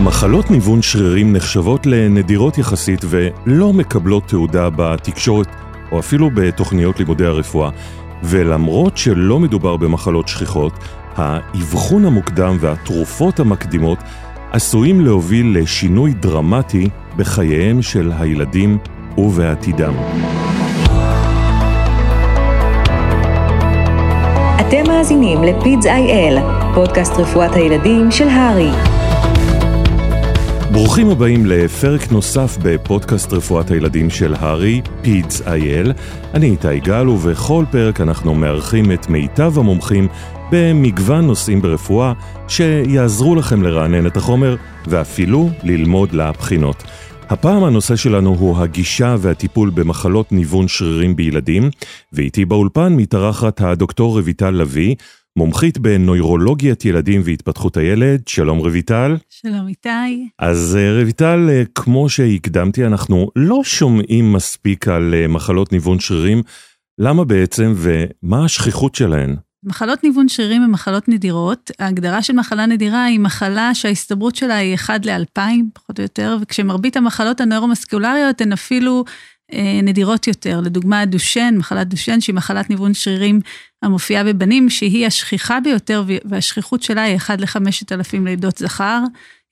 מחלות ניוון שרירים נחשבות לנדירות יחסית ולא מקבלות תעודה בתקשורת או אפילו בתוכניות לימודי הרפואה. ולמרות שלא מדובר במחלות שכיחות, האבחון המוקדם והתרופות המקדימות עשויים להוביל לשינוי דרמטי בחייהם של הילדים ובעתידם. אתם מאזינים איי-אל, פודקאסט רפואת הילדים של הרי. ברוכים הבאים לפרק נוסף בפודקאסט רפואת הילדים של הרי, פידס איי-אל. אני איתי גל, ובכל פרק אנחנו מארחים את מיטב המומחים במגוון נושאים ברפואה שיעזרו לכם לרענן את החומר ואפילו ללמוד לבחינות. הפעם הנושא שלנו הוא הגישה והטיפול במחלות ניוון שרירים בילדים, ואיתי באולפן מתארחת הדוקטור רויטל לביא, מומחית בנוירולוגיית ילדים והתפתחות הילד. שלום רויטל. שלום איתי. אז אה, רויטל, אה, כמו שהקדמתי, אנחנו לא שומעים מספיק על אה, מחלות ניוון שרירים. למה בעצם ומה השכיחות שלהן? מחלות ניוון שרירים הן מחלות נדירות. ההגדרה של מחלה נדירה היא מחלה שההסתברות שלה היא 1 ל-2000, פחות או יותר, וכשמרבית המחלות הנוירומסקולריות הן אפילו נדירות יותר. לדוגמה, הדושן, מחלת דושן, שהיא מחלת ניוון שרירים המופיעה בבנים, שהיא השכיחה ביותר, והשכיחות שלה היא 1 ל-5,000 לידות זכר.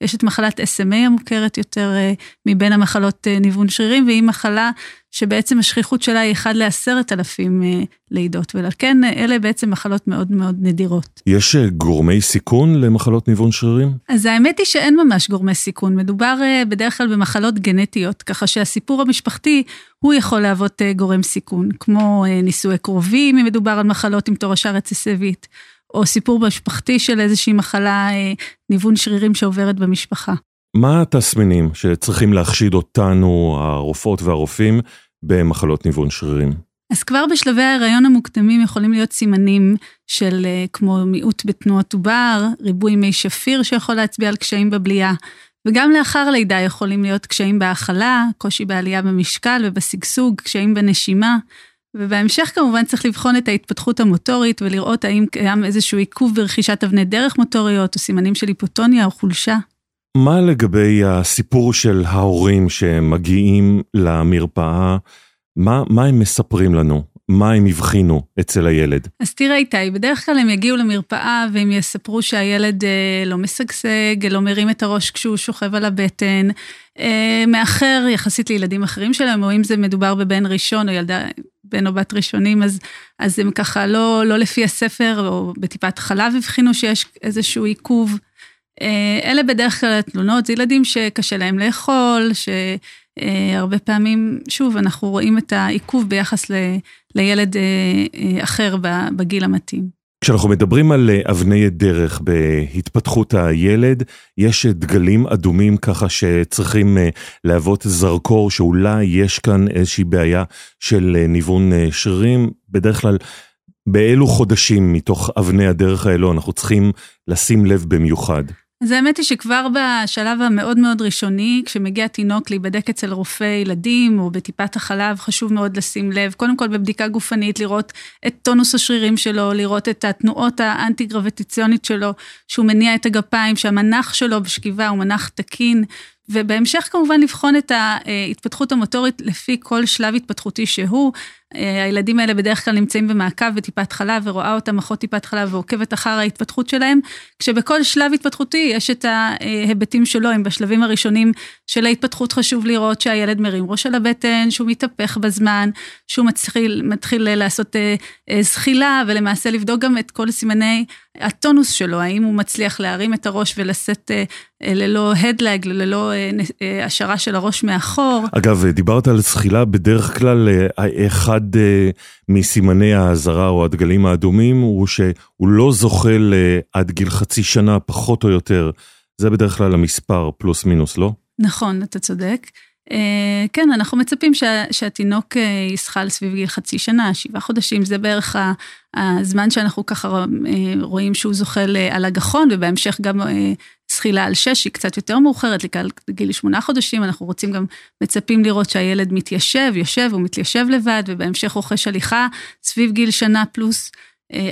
יש את מחלת SMA המוכרת יותר אה, מבין המחלות אה, ניוון שרירים, והיא מחלה שבעצם השכיחות שלה היא 1 ל-10,000 אה, לידות, ולכן אלה בעצם מחלות מאוד מאוד נדירות. יש גורמי סיכון למחלות ניוון שרירים? אז האמת היא שאין ממש גורמי סיכון, מדובר בדרך כלל במחלות גנטיות, ככה שהסיפור המשפחתי הוא יכול להוות גורם סיכון, כמו נישואי קרובים, אם מדובר על מחלות עם תורשה רצסיבית. או סיפור משפחתי של איזושהי מחלה, אה, ניוון שרירים שעוברת במשפחה. מה התסמינים שצריכים להחשיד אותנו, הרופאות והרופאים, במחלות ניוון שרירים? אז כבר בשלבי ההיריון המוקדמים יכולים להיות סימנים של אה, כמו מיעוט בתנועות עובר, ריבוי מי שפיר שיכול להצביע על קשיים בבליעה, וגם לאחר לידה יכולים להיות קשיים בהאכלה, קושי בעלייה במשקל ובשגשוג, קשיים בנשימה, ובהמשך כמובן צריך לבחון את ההתפתחות המוטורית ולראות האם קיים איזשהו עיכוב ברכישת אבני דרך מוטוריות או סימנים של היפוטוניה או חולשה. מה לגבי הסיפור של ההורים שמגיעים למרפאה, מה, מה הם מספרים לנו? מה הם הבחינו אצל הילד? אז תראה איתי, בדרך כלל הם יגיעו למרפאה והם יספרו שהילד אה, לא משגשג, לא מרים את הראש כשהוא שוכב על הבטן, אה, מאחר יחסית לילדים אחרים שלהם, או אם זה מדובר בבן ראשון או ילדה, בן או בת ראשונים, אז, אז הם ככה לא, לא לפי הספר, או בטיפת חלב הבחינו שיש איזשהו עיכוב. אה, אלה בדרך כלל התלונות, זה ילדים שקשה להם לאכול, שהרבה פעמים, שוב, אנחנו רואים את העיכוב ביחס ל, לילד אה, אחר בגיל המתאים. כשאנחנו מדברים על אה, אבני דרך בהתפתחות הילד, יש דגלים אדומים ככה שצריכים אה, להוות זרקור שאולי יש כאן איזושהי בעיה של אה, ניוון שרירים. בדרך כלל, באילו חודשים מתוך אבני הדרך האלו אנחנו צריכים לשים לב במיוחד? אז האמת היא שכבר בשלב המאוד מאוד ראשוני, כשמגיע תינוק להיבדק אצל רופא ילדים או בטיפת החלב, חשוב מאוד לשים לב, קודם כל בבדיקה גופנית, לראות את טונוס השרירים שלו, לראות את התנועות האנטי גרביטיציונית שלו, שהוא מניע את הגפיים, שהמנח שלו בשכיבה הוא מנח תקין, ובהמשך כמובן לבחון את ההתפתחות המוטורית לפי כל שלב התפתחותי שהוא. אה, הילדים האלה בדרך כלל נמצאים במעקב בטיפת חלב ורואה אותם אחות טיפת חלב ועוקבת אחר ההתפתחות שלהם, כשבכל שלב התפתחותי יש את ההיבטים שלו, אם בשלבים הראשונים של ההתפתחות חשוב לראות שהילד מרים ראש על הבטן, שהוא מתהפך בזמן, שהוא מתחיל, מתחיל לעשות אה, אה, זחילה ולמעשה לבדוק גם את כל סימני הטונוס שלו, האם הוא מצליח להרים את הראש ולשאת ללא הדלג, ללא השערה של הראש מאחור. אגב, דיברת על זחילה, בדרך כלל אחד מסימני האזהרה או הדגלים האדומים הוא שהוא לא זוחל עד גיל חצי שנה, פחות או יותר. זה בדרך כלל המספר, פלוס מינוס, לא? נכון, אתה צודק. כן, אנחנו מצפים שה, שהתינוק ישחל סביב גיל חצי שנה, שבעה חודשים, זה בערך הזמן שאנחנו ככה רואים שהוא זוחל על הגחון, ובהמשך גם זחילה על שש, היא קצת יותר מאוחרת, לגיל שמונה חודשים, אנחנו רוצים גם, מצפים לראות שהילד מתיישב, יושב, הוא מתיישב לבד, ובהמשך רוכש הליכה סביב גיל שנה פלוס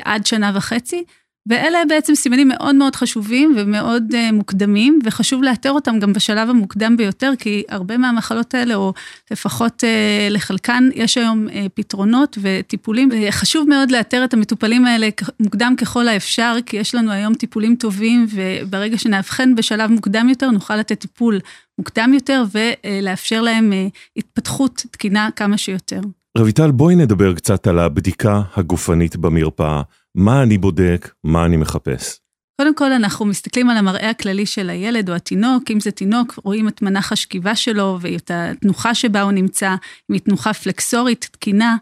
עד שנה וחצי. ואלה בעצם סימנים מאוד מאוד חשובים ומאוד uh, מוקדמים, וחשוב לאתר אותם גם בשלב המוקדם ביותר, כי הרבה מהמחלות האלה, או לפחות uh, לחלקן, יש היום uh, פתרונות וטיפולים. חשוב מאוד לאתר את המטופלים האלה מוקדם ככל האפשר, כי יש לנו היום טיפולים טובים, וברגע שנאבחן בשלב מוקדם יותר, נוכל לתת טיפול מוקדם יותר ולאפשר להם התפתחות תקינה כמה שיותר. רויטל, בואי נדבר קצת על הבדיקה הגופנית במרפאה. מה אני בודק, מה אני מחפש. קודם כל אנחנו מסתכלים על המראה הכללי של הילד או התינוק, אם זה תינוק רואים את מנח השכיבה שלו ואת התנוחה שבה הוא נמצא, אם היא תנוחה פלקסורית, תקינה,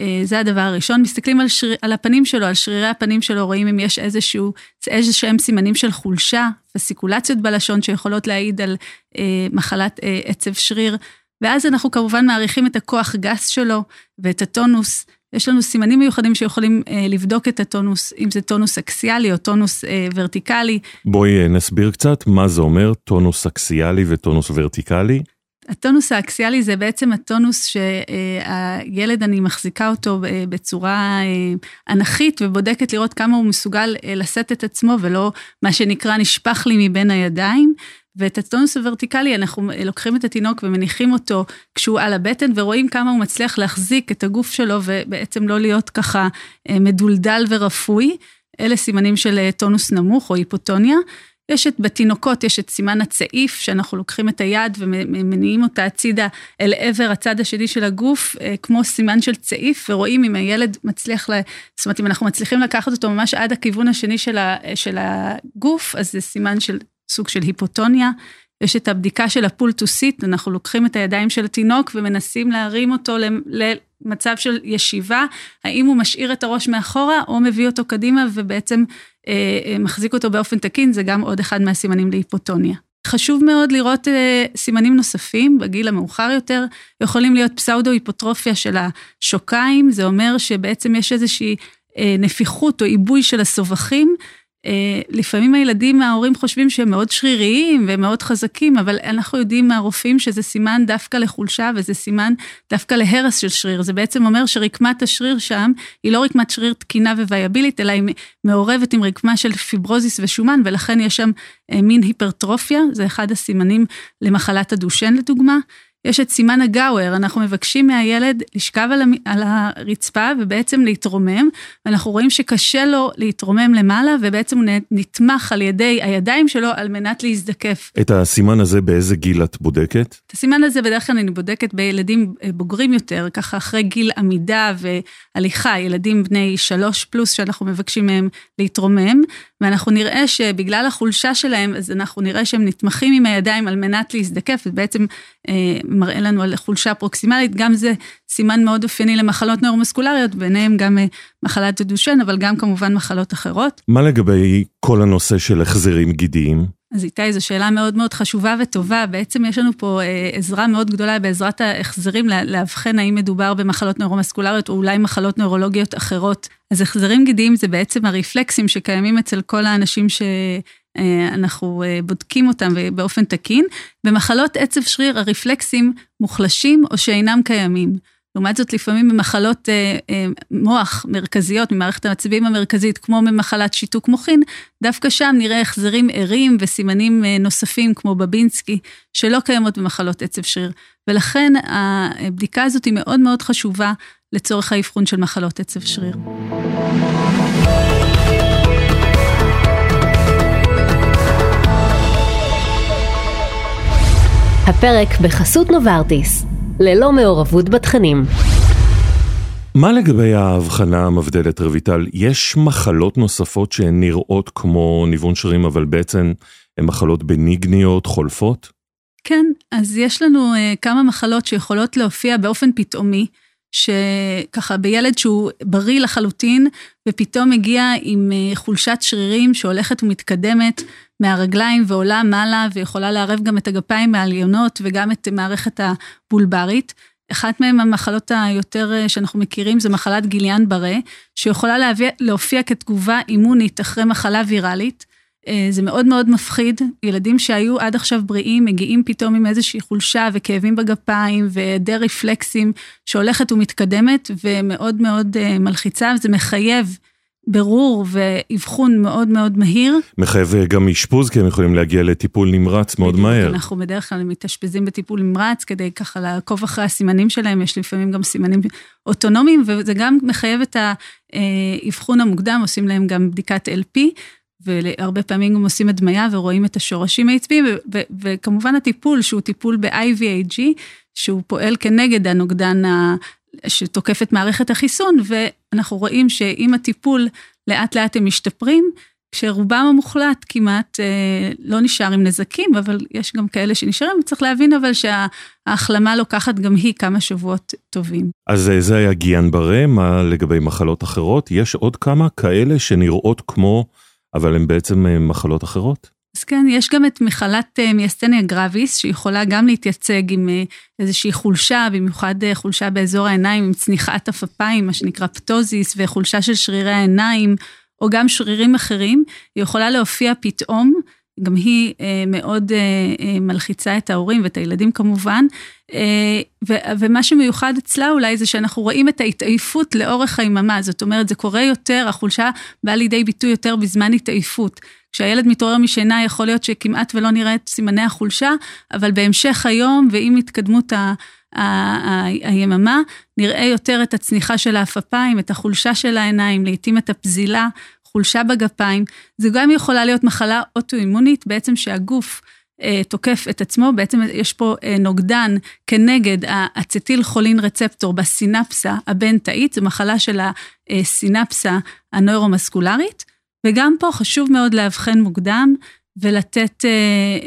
אה, זה הדבר הראשון. מסתכלים על, שיר, על הפנים שלו, על שרירי הפנים שלו, רואים אם יש איזשהו, איזשהם סימנים של חולשה, פסיקולציות בלשון שיכולות להעיד על אה, מחלת אה, עצב שריר. ואז אנחנו כמובן מעריכים את הכוח גס שלו ואת הטונוס. יש לנו סימנים מיוחדים שיכולים אה, לבדוק את הטונוס, אם זה טונוס אקסיאלי או טונוס אה, ורטיקלי. בואי אה, נסביר קצת מה זה אומר טונוס אקסיאלי וטונוס ורטיקלי. הטונוס האקסיאלי זה בעצם הטונוס שהילד, אני מחזיקה אותו אה, בצורה אה, אנכית ובודקת לראות כמה הוא מסוגל לשאת את עצמו ולא מה שנקרא נשפך לי מבין הידיים. ואת הטונוס הוורטיקלי, אנחנו לוקחים את התינוק ומניחים אותו כשהוא על הבטן, ורואים כמה הוא מצליח להחזיק את הגוף שלו, ובעצם לא להיות ככה אה, מדולדל ורפוי. אלה סימנים של אה, טונוס נמוך או היפוטוניה. יש את, בתינוקות יש את סימן הצעיף, שאנחנו לוקחים את היד ומניעים אותה הצידה אל עבר הצד השני של הגוף, אה, כמו סימן של צעיף, ורואים אם הילד מצליח, ל... זאת אומרת, אם אנחנו מצליחים לקחת אותו ממש עד הכיוון השני של, ה... של הגוף, אז זה סימן של סוג של היפוטוניה. יש את הבדיקה של הפול טו סיט, אנחנו לוקחים את הידיים של התינוק ומנסים להרים אותו למצב של ישיבה, האם הוא משאיר את הראש מאחורה או מביא אותו קדימה ובעצם אה, אה, מחזיק אותו באופן תקין, זה גם עוד אחד מהסימנים להיפוטוניה. חשוב מאוד לראות אה, סימנים נוספים בגיל המאוחר יותר, יכולים להיות פסאודו-היפוטרופיה של השוקיים, זה אומר שבעצם יש איזושהי אה, נפיחות או עיבוי של הסובכים. אה, לפעמים הילדים, ההורים חושבים שהם מאוד שריריים ומאוד חזקים, אבל אנחנו יודעים מהרופאים שזה סימן דווקא לחולשה וזה סימן דווקא להרס של שריר. זה בעצם אומר שרקמת השריר שם היא לא רקמת שריר תקינה וויאבילית, אלא היא מעורבת עם רקמה של פיברוזיס ושומן, ולכן יש שם אה, מין היפרטרופיה, זה אחד הסימנים למחלת הדושן לדוגמה. יש את סימן הגאוור, אנחנו מבקשים מהילד לשכב על, על הרצפה ובעצם להתרומם, ואנחנו רואים שקשה לו להתרומם למעלה, ובעצם הוא נתמך על ידי הידיים שלו על מנת להזדקף. את הסימן הזה באיזה גיל את בודקת? את הסימן הזה בדרך כלל אני בודקת בילדים אה, בוגרים יותר, ככה אחרי גיל עמידה והליכה, ילדים בני שלוש פלוס שאנחנו מבקשים מהם להתרומם, ואנחנו נראה שבגלל החולשה שלהם, אז אנחנו נראה שהם נתמכים עם הידיים על מנת להזדקף, ובעצם אה, מראה לנו על חולשה פרוקסימלית, גם זה סימן מאוד אופייני למחלות נוירומסקולריות, ביניהם גם אה, מחלת הדושן, אבל גם כמובן מחלות אחרות. מה לגבי כל הנושא של החזרים גידיים? אז איתי, זו שאלה מאוד מאוד חשובה וטובה. בעצם יש לנו פה אה, עזרה מאוד גדולה בעזרת ההחזרים לאבחן האם מדובר במחלות נוירומסקולריות או אולי מחלות נוירולוגיות אחרות. אז החזרים גידיים זה בעצם הרפלקסים שקיימים אצל כל האנשים ש... אה, אנחנו אה, בודקים אותם באופן תקין. במחלות עצב שריר הרפלקסים מוחלשים או שאינם קיימים. לעומת זאת, לפעמים במחלות אה, אה, מוח מרכזיות, ממערכת המצביעים המרכזית, כמו ממחלת שיתוק מוחין, דווקא שם נראה החזרים ערים וסימנים אה, נוספים, כמו בבינסקי, שלא קיימות במחלות עצב שריר. ולכן הבדיקה הזאת היא מאוד מאוד חשובה לצורך האבחון של מחלות עצב שריר. הפרק בחסות נוברטיס, ללא מעורבות בתכנים. מה לגבי ההבחנה המבדלת רויטל? יש מחלות נוספות שהן נראות כמו ניוון שרירים, אבל בעצם הן מחלות בניגניות, חולפות? כן, אז יש לנו uh, כמה מחלות שיכולות להופיע באופן פתאומי, שככה בילד שהוא בריא לחלוטין, ופתאום מגיע עם uh, חולשת שרירים שהולכת ומתקדמת מהרגליים ועולה מעלה, ויכולה לערב גם את הגפיים העליונות וגם את מערכת הבולברית. אחת מהן המחלות היותר אה, שאנחנו מכירים זה מחלת גיליאן ברה, שיכולה להביא, להופיע כתגובה אימונית אחרי מחלה ויראלית. אה, זה מאוד מאוד מפחיד, ילדים שהיו עד עכשיו בריאים מגיעים פתאום עם איזושהי חולשה וכאבים בגפיים והיעדר רפלקסים שהולכת ומתקדמת ומאוד מאוד אה, מלחיצה, וזה מחייב בירור ואבחון מאוד מאוד מהיר. מחייב גם אשפוז, כי הם יכולים להגיע לטיפול נמרץ מאוד בדיוק, מהר. אנחנו בדרך כלל מתאשפזים בטיפול נמרץ, כדי ככה לעקוב אחרי הסימנים שלהם, יש לפעמים גם סימנים אוטונומיים, וזה גם מחייב את האבחון המוקדם, עושים להם גם בדיקת LP. והרבה פעמים גם עושים הדמיה ורואים את השורשים העצביים, וכמובן הטיפול שהוא טיפול ב-IVAG, שהוא פועל כנגד הנוגדן. שתוקף את מערכת החיסון, ואנחנו רואים שעם הטיפול לאט לאט הם משתפרים, כשרובם המוחלט כמעט אה, לא נשאר עם נזקים, אבל יש גם כאלה שנשארים, צריך להבין אבל שההחלמה לוקחת גם היא כמה שבועות טובים. אז אה, זה היה גיאן ברה, מה לגבי מחלות אחרות? יש עוד כמה כאלה שנראות כמו... אבל הן בעצם אה, מחלות אחרות? אז כן, יש גם את מחלת אה, מיאסטניה גרביס, שיכולה גם להתייצג עם אה, איזושהי חולשה, במיוחד חולשה באזור העיניים, עם צניחת עפפיים, מה שנקרא פטוזיס, וחולשה של שרירי העיניים, או גם שרירים אחרים. היא יכולה להופיע פתאום, גם היא אה, מאוד אה, אה, מלחיצה את ההורים ואת הילדים כמובן, אה, ו- ומה שמיוחד אצלה אולי זה שאנחנו רואים את ההתעייפות לאורך היממה, זאת אומרת זה קורה יותר, החולשה באה לידי ביטוי יותר בזמן התעייפות. כשהילד מתעורר משינה יכול להיות שכמעט ולא נראה את סימני החולשה, אבל בהמשך היום ועם התקדמות ה... היממה, נראה יותר את הצניחה של העפפיים, את החולשה של העיניים, לעתים את הפזילה, חולשה בגפיים, זה גם יכולה להיות מחלה אוטואימונית, בעצם שהגוף אה, תוקף את עצמו, בעצם יש פה אה, נוגדן כנגד האצטיל חולין רצפטור בסינפסה הבין-תאית, זו מחלה של הסינפסה הנוירומסקולרית, וגם פה חשוב מאוד לאבחן מוקדם. ולתת אה,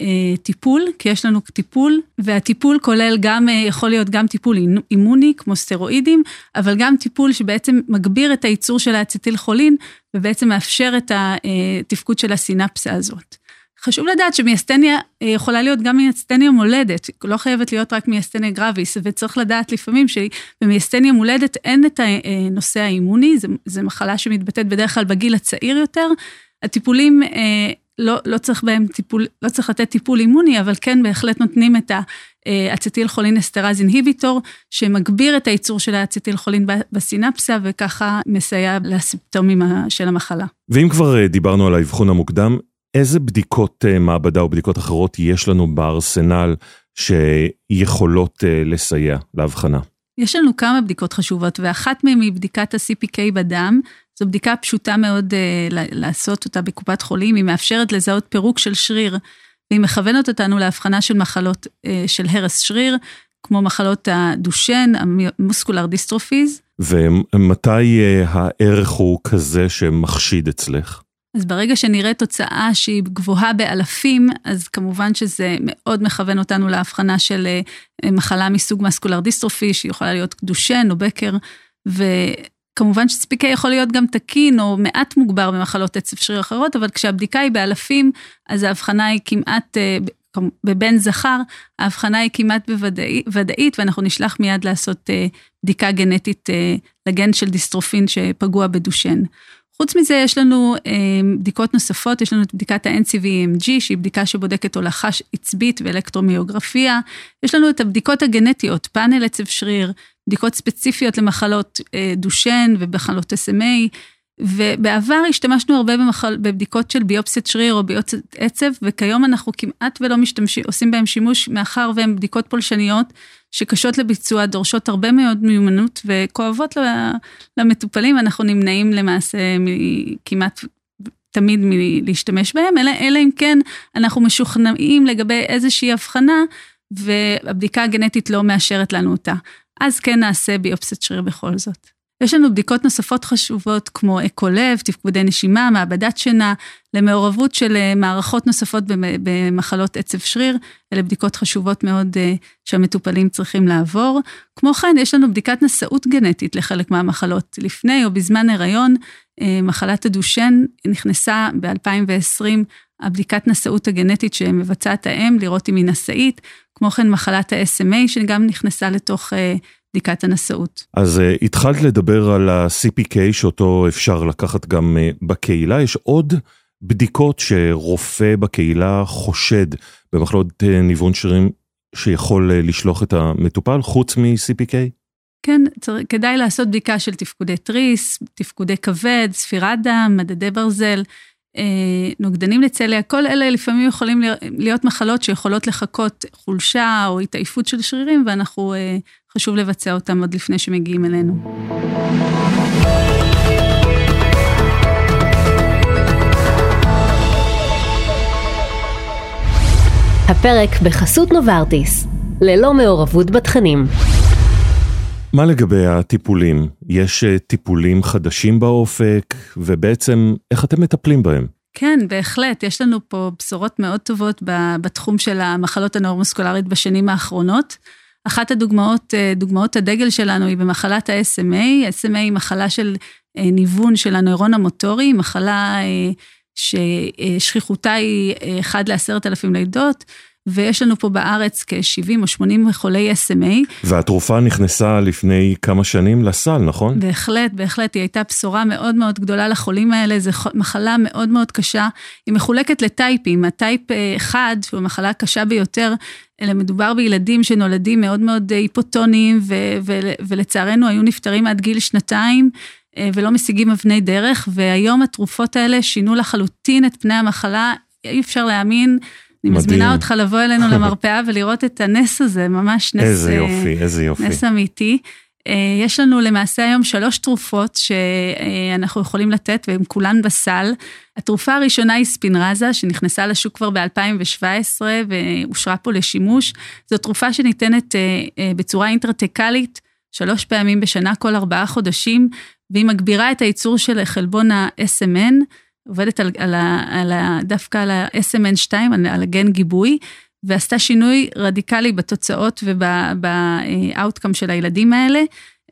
אה, טיפול, כי יש לנו טיפול, והטיפול כולל גם, אה, יכול להיות גם טיפול אימוני, כמו סטרואידים, אבל גם טיפול שבעצם מגביר את הייצור של האצטיל חולין, ובעצם מאפשר את התפקוד של הסינפסה הזאת. חשוב לדעת שמיאסטניה אה, יכולה להיות גם מיאסטניה מולדת, לא חייבת להיות רק מיאסטניה גרביס, וצריך לדעת לפעמים שבמיאסטניה מולדת אין את הנושא האימוני, זו מחלה שמתבטאת בדרך כלל בגיל הצעיר יותר. הטיפולים אה, לא, לא צריך בהם טיפול, לא צריך לתת טיפול אימוני, אבל כן בהחלט נותנים את האצטיל חולין אסטרז אינהיביטור, שמגביר את הייצור של האצטיל חולין בסינפסה, וככה מסייע לסימפטומים של המחלה. ואם כבר אה, דיברנו על האבחון המוקדם, איזה בדיקות אה, מעבדה או בדיקות אחרות יש לנו בארסנל שיכולות אה, לסייע להבחנה? יש לנו כמה בדיקות חשובות, ואחת מהן היא בדיקת ה-CPK בדם. זו בדיקה פשוטה מאוד אה, לעשות אותה בקופת חולים, היא מאפשרת לזהות פירוק של שריר, והיא מכוונת אותנו להבחנה של מחלות אה, של הרס שריר, כמו מחלות הדושן, ה muscular dystrophies. ומתי אה, הערך הוא כזה שמחשיד אצלך? אז ברגע שנראה תוצאה שהיא גבוהה באלפים, אז כמובן שזה מאוד מכוון אותנו להבחנה של מחלה מסוג muscular dystrophy, שהיא יכולה להיות דושן או בקר, וכמובן שספיקי יכול להיות גם תקין או מעט מוגבר במחלות עצב שריר אחרות, אבל כשהבדיקה היא באלפים, אז ההבחנה היא כמעט, בבן זכר, ההבחנה היא כמעט בוודאית, ואנחנו נשלח מיד לעשות בדיקה גנטית לגן של דיסטרופין שפגוע בדושן. חוץ מזה יש לנו אה, בדיקות נוספות, יש לנו את בדיקת ה-NCVMG שהיא בדיקה שבודקת הולכה עצבית ואלקטרומיוגרפיה, יש לנו את הבדיקות הגנטיות, פאנל עצב שריר, בדיקות ספציפיות למחלות אה, דושן ומחלות SMA, ובעבר השתמשנו הרבה במחל, בבדיקות של ביופסיית שריר או ביופסיית עצב, וכיום אנחנו כמעט ולא משתמשים, עושים בהם שימוש מאחר והן בדיקות פולשניות שקשות לביצוע, דורשות הרבה מאוד מיומנות וכואבות למטופלים, אנחנו נמנעים למעשה כמעט תמיד מלהשתמש בהם, אלא, אלא אם כן אנחנו משוכנעים לגבי איזושהי הבחנה, והבדיקה הגנטית לא מאשרת לנו אותה. אז כן נעשה ביופסיית שריר בכל זאת. יש לנו בדיקות נוספות חשובות כמו אקו לב, תפקודי נשימה, מעבדת שינה, למעורבות של אה, מערכות נוספות במחלות עצב שריר, אלה בדיקות חשובות מאוד אה, שהמטופלים צריכים לעבור. כמו כן, יש לנו בדיקת נשאות גנטית לחלק מהמחלות. לפני או בזמן הריון, אה, מחלת הדושן נכנסה ב-2020, הבדיקת נשאות הגנטית שמבצעת האם, לראות אם היא נשאית, כמו כן מחלת ה-SMA שגם נכנסה לתוך בדיקת הנשאות. אז uh, התחלת לדבר על ה-CPK שאותו אפשר לקחת גם uh, בקהילה, יש עוד בדיקות שרופא בקהילה חושד במחלות uh, ניוון שרירים שיכול uh, לשלוח את המטופל חוץ מ-CPK? כן, צר, כדאי לעשות בדיקה של תפקודי תריס, תפקודי כבד, ספירת דם, מדדי ברזל, נוגדנים לצליה, כל אלה לפעמים יכולים להיות מחלות שיכולות לחכות חולשה או התעייפות של שרירים, ואנחנו, אה, חשוב לבצע אותם עוד לפני שמגיעים אלינו. הפרק בחסות נוברטיס, ללא מעורבות בתכנים. מה לגבי הטיפולים? יש אה, טיפולים חדשים באופק, ובעצם איך אתם מטפלים בהם? כן, בהחלט. יש לנו פה בשורות מאוד טובות בתחום של המחלות הנורמוסקולרית בשנים האחרונות. אחת הדוגמאות, אה, דוגמאות הדגל שלנו היא במחלת ה-SMA. SMA היא מחלה של אה, ניוון של הנוירון המוטורי, מחלה ששכיחותה היא 1 ל-10,000 לידות. ויש לנו פה בארץ כ-70 או 80 חולי SMA. והתרופה נכנסה לפני כמה שנים לסל, נכון? בהחלט, בהחלט, היא הייתה בשורה מאוד מאוד גדולה לחולים האלה, זו מחלה מאוד מאוד קשה. היא מחולקת לטייפים, הטייפ 1, אה, שהוא המחלה הקשה ביותר, אלא מדובר בילדים שנולדים מאוד מאוד אה, היפוטוניים, ו- ו- ולצערנו היו נפטרים עד גיל שנתיים. אה, ולא משיגים אבני דרך, והיום התרופות האלה שינו לחלוטין את פני המחלה, אי אפשר להאמין. אני. מזמינה אותך לבוא אלינו למרפאה ולראות את הנס הזה, ממש נס... איזה יופי, איזה יופי. נס אמיתי. אה, יש לנו למעשה היום שלוש תרופות שאנחנו יכולים לתת, והן כולן בסל. התרופה הראשונה היא ספינרזה, שנכנסה לשוק כבר ב-2017 ואושרה פה לשימוש. זו תרופה שניתנת אה, אה, בצורה אינטרטקלית, שלוש פעמים בשנה, כל ארבעה חודשים, והיא מגבירה את הייצור של חלבון ה-SMN. עובדת על, על, על, על, דווקא על ה-SMN2, על, על הגן גיבוי, ועשתה שינוי רדיקלי בתוצאות וב-outcome של הילדים האלה.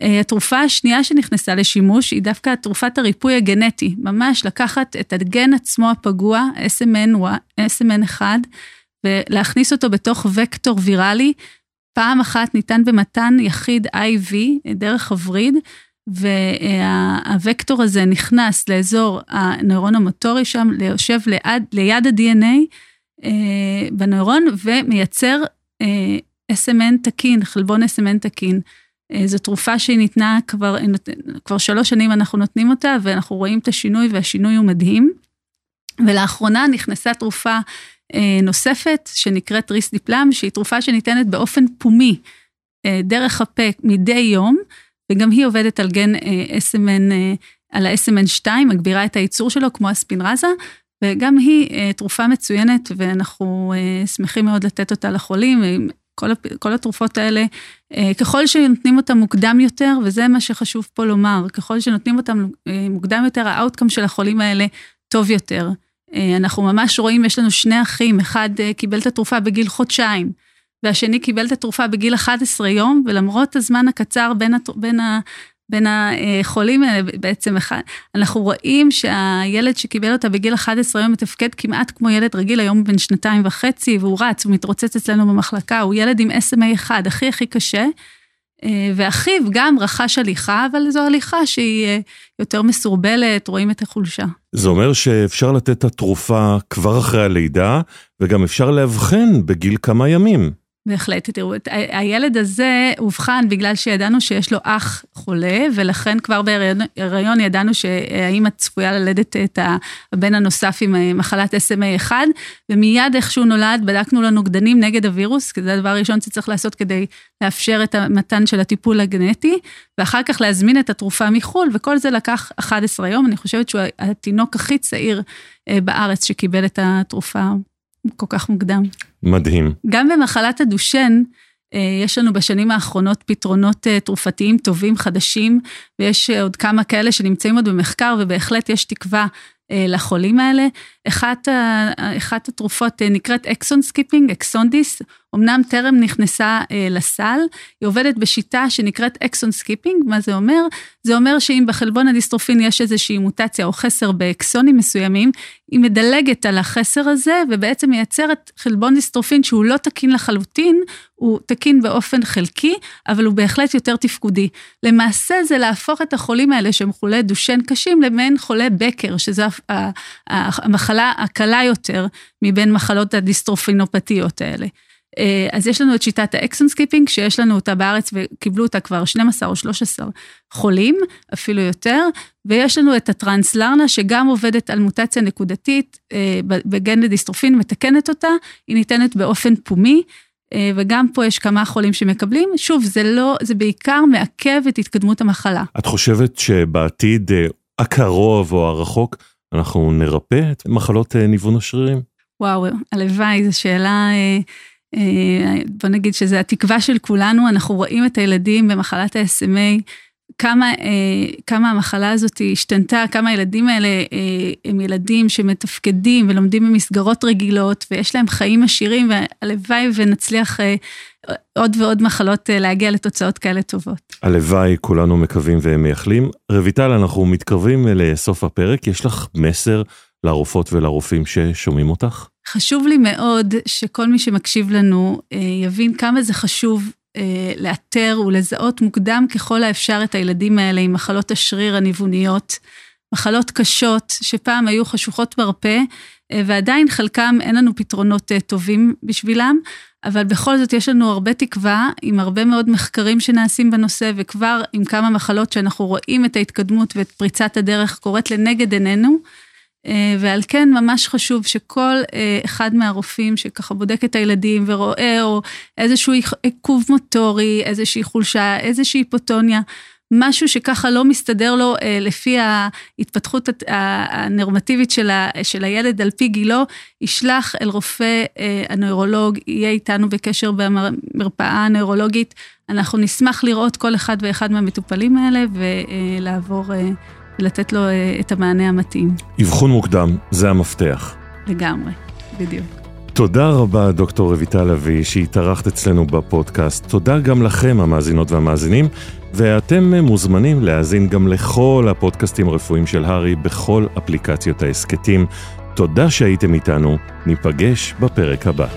אה, התרופה השנייה שנכנסה לשימוש היא דווקא תרופת הריפוי הגנטי, ממש לקחת את הגן עצמו הפגוע, SMN, SMN1, ולהכניס אותו בתוך וקטור ויראלי. פעם אחת ניתן במתן יחיד IV דרך הווריד, והווקטור הזה נכנס לאזור הנוירון המוטורי שם, יושב ליד, ליד ה-DNA אה, בנוירון ומייצר אה, SMN תקין, חלבון SMN תקין. אה, זו תרופה שהיא ניתנה כבר, כבר שלוש שנים אנחנו נותנים אותה ואנחנו רואים את השינוי והשינוי הוא מדהים. ולאחרונה נכנסה תרופה נוספת שנקראת ריסדיפלם, שהיא תרופה שניתנת באופן פומי דרך הפה מדי יום. וגם היא עובדת על גן אה, SMN, אה, על ה-SMN2, מגבירה את הייצור שלו כמו הספינרזה, וגם היא אה, תרופה מצוינת ואנחנו שמחים מאוד לתת אותה לחולים. כל, כל התרופות האלה, ככל שנותנים אותם מוקדם יותר, וזה מה שחשוב פה לומר, ככל שנותנים אותם מוקדם יותר, ה outcome של החולים האלה טוב יותר. אנחנו ממש רואים, יש לנו שני אחים, אחד קיבל את התרופה בגיל חודשיים, והשני קיבל את התרופה בגיל 11 יום, ולמרות הזמן הקצר בין, הת... בין, ה... בין החולים האלה בעצם, אנחנו רואים שהילד שקיבל אותה בגיל 11 יום מתפקד כמעט כמו ילד רגיל, היום בן שנתיים וחצי, והוא רץ, הוא מתרוצץ אצלנו במחלקה, הוא ילד עם SMA 1, הכי הכי קשה. אה, ואחיו גם רכש הליכה, אבל זו הליכה שהיא אה, יותר מסורבלת, רואים את החולשה. זה אומר שאפשר לתת את התרופה כבר אחרי הלידה, וגם אפשר לאבחן בגיל כמה ימים. בהחלט, תראו, הילד הזה אובחן בגלל שידענו שיש לו אח חולה, ולכן כבר בהיריון ידענו שהאימא צפויה ללדת את הבן הנוסף עם אה, מחלת SMA1, ומיד איך שהוא נולד בדקנו לו נוגדנים נגד הווירוס, כי זה הדבר הראשון שצריך לעשות כדי לאפשר את המתן של הטיפול הגנטי, ואחר כך להזמין את התרופה מחו"ל, וכל זה לקח 11 יום, אני חושבת שהוא התינוק הכי צעיר אה, בארץ שקיבל את התרופה כל כך מוקדם. מדהים. גם במחלת הדושן, אה, יש לנו בשנים האחרונות פתרונות אה, תרופתיים טובים, חדשים, ויש אה, עוד כמה כאלה שנמצאים עוד במחקר, ובהחלט יש תקווה לחולים האלה. אחת, אחת התרופות נקראת exon skipping, Exondys, אמנם טרם נכנסה אה, לסל, היא עובדת בשיטה שנקראת exon skipping, מה זה אומר? זה אומר שאם בחלבון הדיסטרופין יש איזושהי מוטציה או חסר באקסונים מסוימים, היא מדלגת על החסר הזה ובעצם מייצרת חלבון דיסטרופין שהוא לא תקין לחלוטין, הוא תקין באופן חלקי, אבל הוא בהחלט יותר תפקודי. למעשה זה להפוך את החולים האלה שהם חולי דושן קשים למעין חולי בקר, שזו המחלה הקלה יותר מבין מחלות הדיסטרופינופתיות האלה. אז יש לנו את שיטת ה exon skipping, שיש לנו אותה בארץ וקיבלו אותה כבר 12 או 13 חולים, אפילו יותר, ויש לנו את ה Translarna שגם עובדת על מוטציה נקודתית בגן לדיסטרופין, מתקנת אותה, היא ניתנת באופן פומי. וגם פה יש כמה חולים שמקבלים, שוב, זה לא, זה בעיקר מעכב את התקדמות המחלה. את חושבת שבעתיד הקרוב או הרחוק, אנחנו נרפא את מחלות ניוון השרירים? וואו, הלוואי, זו שאלה, אה, אה, בוא נגיד שזה התקווה של כולנו, אנחנו רואים את הילדים במחלת ה-SMA, כמה, אה, כמה המחלה הזאת השתנתה, כמה הילדים האלה הם ילדים שמתפקדים ולומדים במסגרות רגילות ויש להם חיים עשירים והלוואי ונצליח עוד ועוד מחלות להגיע לתוצאות כאלה טובות. הלוואי, כולנו מקווים ומייחלים. רויטל, אנחנו מתקרבים לסוף הפרק, יש לך מסר לרופאות ולרופאים ששומעים אותך? חשוב לי מאוד שכל מי שמקשיב לנו אה, יבין כמה זה חשוב אה, לאתר ולזהות מוקדם ככל האפשר את הילדים האלה עם מחלות השריר הניווניות, מחלות קשות שפעם היו חשוכות מרפא, אה, ועדיין חלקם אין לנו פתרונות טובים בשבילם, אבל בכל זאת יש לנו הרבה תקווה, עם הרבה מאוד מחקרים שנעשים בנושא, וכבר עם כמה מחלות שאנחנו רואים את ההתקדמות ואת פריצת הדרך קורית לנגד עינינו. אה, ועל כן ממש חשוב שכל אה, אחד מהרופאים שככה בודק את הילדים ורואה או איזשהו עיכוב מוטורי, איזושהי חולשה, איזושהי היפוטוניה, משהו שככה לא מסתדר לו אה, לפי ההתפתחות הנורמטיבית של, ה, של הילד על פי גילו, ישלח אל רופא הנוירולוג, יהיה איתנו בקשר במרפאה הנוירולוגית. אנחנו נשמח לראות כל אחד ואחד מהמטופלים האלה ולעבור ולתת לו אה, את המענה המתאים. אבחון מוקדם, זה המפתח. לגמרי, בדיוק. תודה רבה, דוקטור רויטל לביא, שהתארחת אצלנו בפודקאסט. תודה גם לכם, המאזינות והמאזינים, ואתם מוזמנים להאזין גם לכל הפודקאסטים הרפואיים של הארי בכל אפליקציות ההסכתים. תודה שהייתם איתנו, ניפגש בפרק הבא.